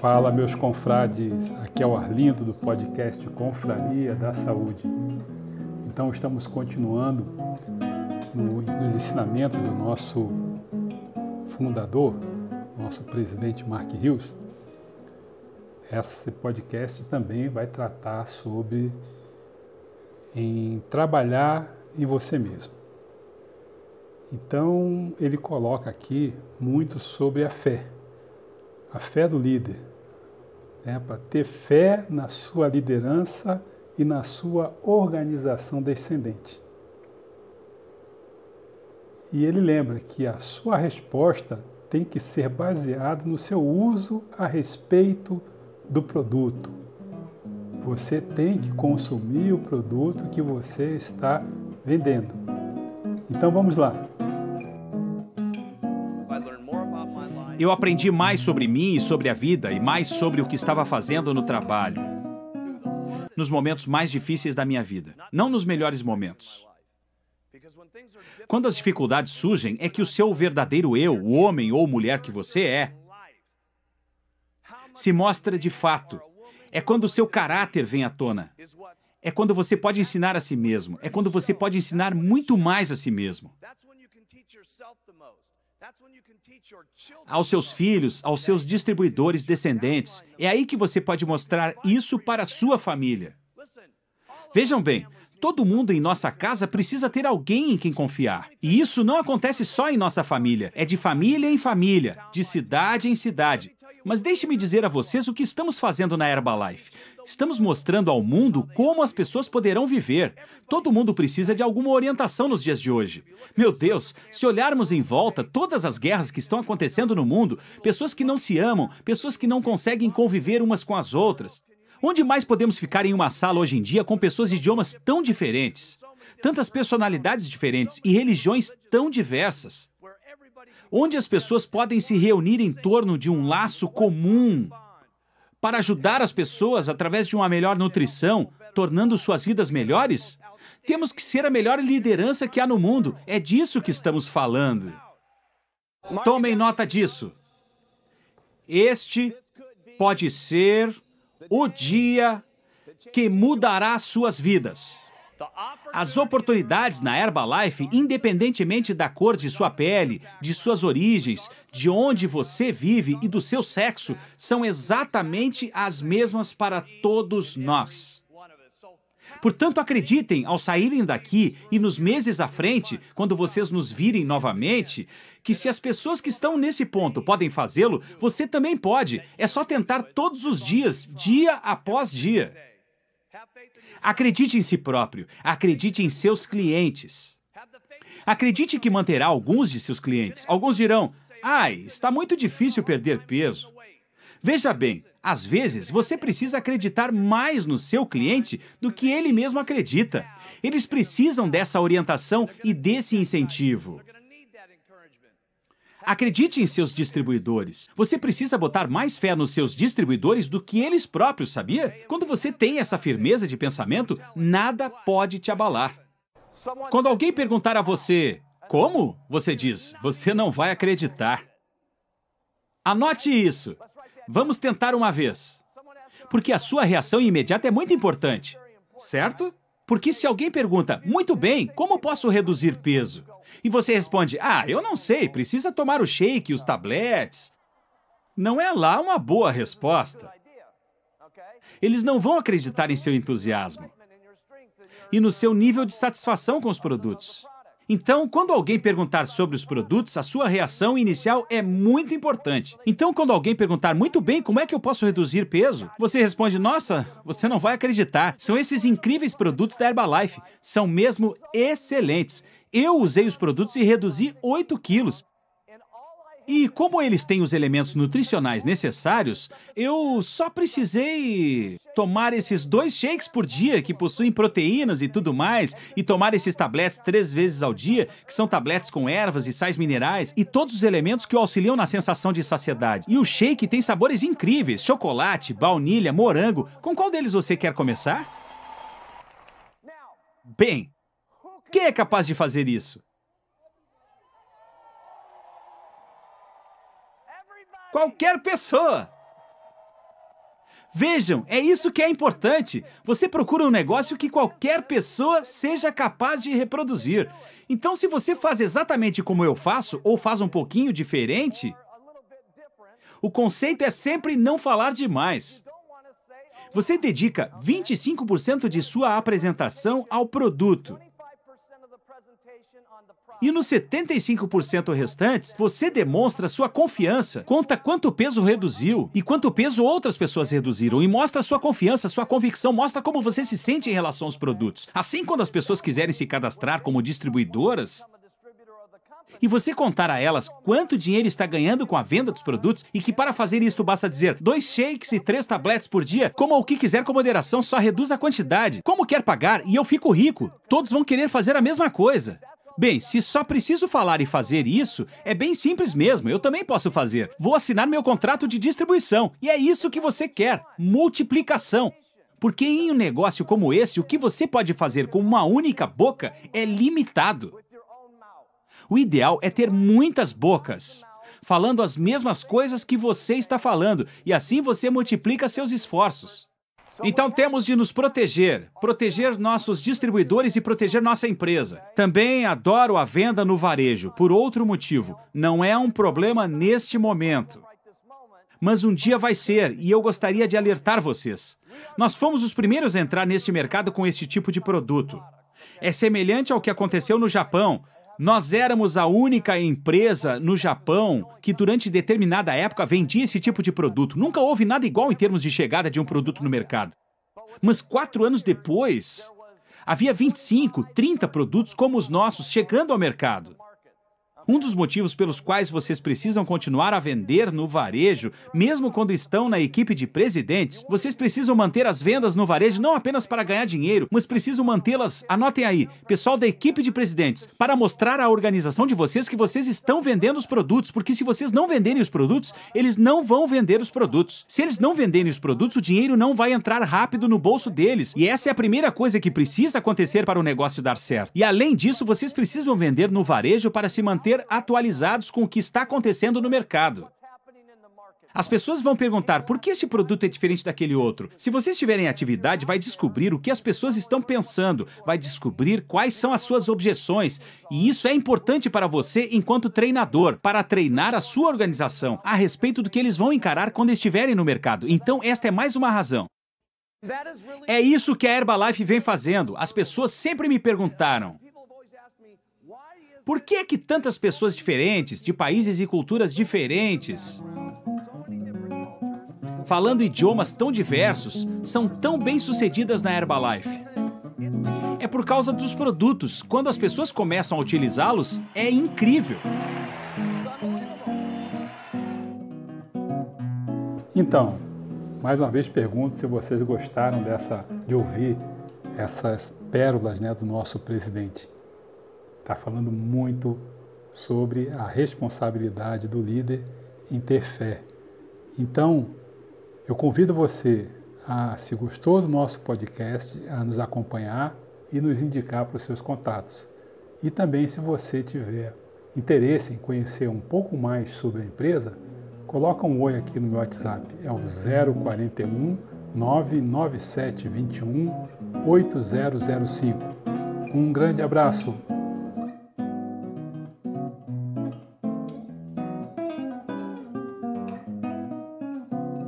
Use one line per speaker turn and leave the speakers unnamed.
Fala, meus confrades. Aqui é o Arlindo do podcast Confraria da Saúde. Então, estamos continuando no, nos ensinamentos do nosso fundador, nosso presidente Mark Hughes. Esse podcast também vai tratar sobre em trabalhar em você mesmo. Então, ele coloca aqui muito sobre a fé, a fé do líder, né, para ter fé na sua liderança e na sua organização descendente. E ele lembra que a sua resposta tem que ser baseada no seu uso a respeito do produto. Você tem que consumir o produto que você está vendendo. Então vamos lá.
Eu aprendi mais sobre mim e sobre a vida e mais sobre o que estava fazendo no trabalho. Nos momentos mais difíceis da minha vida, não nos melhores momentos. Quando as dificuldades surgem, é que o seu verdadeiro eu, o homem ou mulher que você é, se mostra de fato. É quando o seu caráter vem à tona. É quando você pode ensinar a si mesmo. É quando você pode ensinar muito mais a si mesmo aos seus filhos, aos seus distribuidores descendentes. É aí que você pode mostrar isso para a sua família. Vejam bem, todo mundo em nossa casa precisa ter alguém em quem confiar. E isso não acontece só em nossa família, é de família em família, de cidade em cidade. Mas deixe-me dizer a vocês o que estamos fazendo na Herbalife. Estamos mostrando ao mundo como as pessoas poderão viver. Todo mundo precisa de alguma orientação nos dias de hoje. Meu Deus, se olharmos em volta, todas as guerras que estão acontecendo no mundo, pessoas que não se amam, pessoas que não conseguem conviver umas com as outras. Onde mais podemos ficar em uma sala hoje em dia com pessoas de idiomas tão diferentes? Tantas personalidades diferentes e religiões tão diversas onde as pessoas podem se reunir em torno de um laço comum para ajudar as pessoas através de uma melhor nutrição, tornando suas vidas melhores? Temos que ser a melhor liderança que há no mundo. É disso que estamos falando. Tomem nota disso. Este pode ser o dia que mudará suas vidas. As oportunidades na Herbalife, independentemente da cor de sua pele, de suas origens, de onde você vive e do seu sexo, são exatamente as mesmas para todos nós. Portanto, acreditem ao saírem daqui e nos meses à frente, quando vocês nos virem novamente, que se as pessoas que estão nesse ponto podem fazê-lo, você também pode. É só tentar todos os dias, dia após dia. Acredite em si próprio, acredite em seus clientes. Acredite que manterá alguns de seus clientes. Alguns dirão: ai, está muito difícil perder peso. Veja bem, às vezes você precisa acreditar mais no seu cliente do que ele mesmo acredita. Eles precisam dessa orientação e desse incentivo. Acredite em seus distribuidores. Você precisa botar mais fé nos seus distribuidores do que eles próprios, sabia? Quando você tem essa firmeza de pensamento, nada pode te abalar. Quando alguém perguntar a você, como? Você diz, você não vai acreditar. Anote isso. Vamos tentar uma vez. Porque a sua reação imediata é muito importante, certo? Porque se alguém pergunta, muito bem, como posso reduzir peso? E você responde, ah, eu não sei, precisa tomar o shake, os tabletes. Não é lá uma boa resposta. Eles não vão acreditar em seu entusiasmo e no seu nível de satisfação com os produtos. Então, quando alguém perguntar sobre os produtos, a sua reação inicial é muito importante. Então, quando alguém perguntar muito bem como é que eu posso reduzir peso, você responde: Nossa, você não vai acreditar. São esses incríveis produtos da Herbalife. São mesmo excelentes. Eu usei os produtos e reduzi 8 quilos. E como eles têm os elementos nutricionais necessários, eu só precisei tomar esses dois shakes por dia que possuem proteínas e tudo mais, e tomar esses tabletes três vezes ao dia, que são tabletes com ervas e sais minerais, e todos os elementos que o auxiliam na sensação de saciedade. E o shake tem sabores incríveis: chocolate, baunilha, morango. Com qual deles você quer começar? Bem, quem é capaz de fazer isso? Qualquer pessoa. Vejam, é isso que é importante. Você procura um negócio que qualquer pessoa seja capaz de reproduzir. Então, se você faz exatamente como eu faço, ou faz um pouquinho diferente, o conceito é sempre não falar demais. Você dedica 25% de sua apresentação ao produto. E nos 75% restantes, você demonstra sua confiança, conta quanto peso reduziu e quanto peso outras pessoas reduziram e mostra sua confiança, sua convicção, mostra como você se sente em relação aos produtos. Assim, quando as pessoas quiserem se cadastrar como distribuidoras, e você contar a elas quanto dinheiro está ganhando com a venda dos produtos e que para fazer isto basta dizer dois shakes e três tabletes por dia, como o que quiser com moderação, só reduz a quantidade. Como quer pagar e eu fico rico? Todos vão querer fazer a mesma coisa. Bem, se só preciso falar e fazer isso, é bem simples mesmo, eu também posso fazer. Vou assinar meu contrato de distribuição. E é isso que você quer: multiplicação. Porque em um negócio como esse, o que você pode fazer com uma única boca é limitado. O ideal é ter muitas bocas, falando as mesmas coisas que você está falando, e assim você multiplica seus esforços. Então temos de nos proteger, proteger nossos distribuidores e proteger nossa empresa. Também adoro a venda no varejo, por outro motivo. Não é um problema neste momento. Mas um dia vai ser, e eu gostaria de alertar vocês. Nós fomos os primeiros a entrar neste mercado com este tipo de produto. É semelhante ao que aconteceu no Japão. Nós éramos a única empresa no Japão que, durante determinada época, vendia esse tipo de produto. Nunca houve nada igual em termos de chegada de um produto no mercado. Mas quatro anos depois, havia 25, 30 produtos como os nossos chegando ao mercado. Um dos motivos pelos quais vocês precisam continuar a vender no varejo, mesmo quando estão na equipe de presidentes, vocês precisam manter as vendas no varejo não apenas para ganhar dinheiro, mas precisam mantê-las, anotem aí, pessoal da equipe de presidentes, para mostrar à organização de vocês que vocês estão vendendo os produtos, porque se vocês não venderem os produtos, eles não vão vender os produtos. Se eles não venderem os produtos, o dinheiro não vai entrar rápido no bolso deles. E essa é a primeira coisa que precisa acontecer para o negócio dar certo. E além disso, vocês precisam vender no varejo para se manter atualizados com o que está acontecendo no mercado. As pessoas vão perguntar por que este produto é diferente daquele outro. Se você estiver em atividade, vai descobrir o que as pessoas estão pensando, vai descobrir quais são as suas objeções. E isso é importante para você enquanto treinador, para treinar a sua organização a respeito do que eles vão encarar quando estiverem no mercado. Então, esta é mais uma razão. É isso que a Herbalife vem fazendo. As pessoas sempre me perguntaram: por que que tantas pessoas diferentes, de países e culturas diferentes, falando idiomas tão diversos, são tão bem-sucedidas na Herbalife? É por causa dos produtos. Quando as pessoas começam a utilizá-los, é incrível.
Então, mais uma vez pergunto se vocês gostaram dessa de ouvir essas pérolas né, do nosso presidente está falando muito sobre a responsabilidade do líder em ter fé. Então, eu convido você a, se gostou do nosso podcast, a nos acompanhar e nos indicar para os seus contatos. E também, se você tiver interesse em conhecer um pouco mais sobre a empresa, coloca um oi aqui no meu WhatsApp. É o 041 99721 8005. Um grande abraço.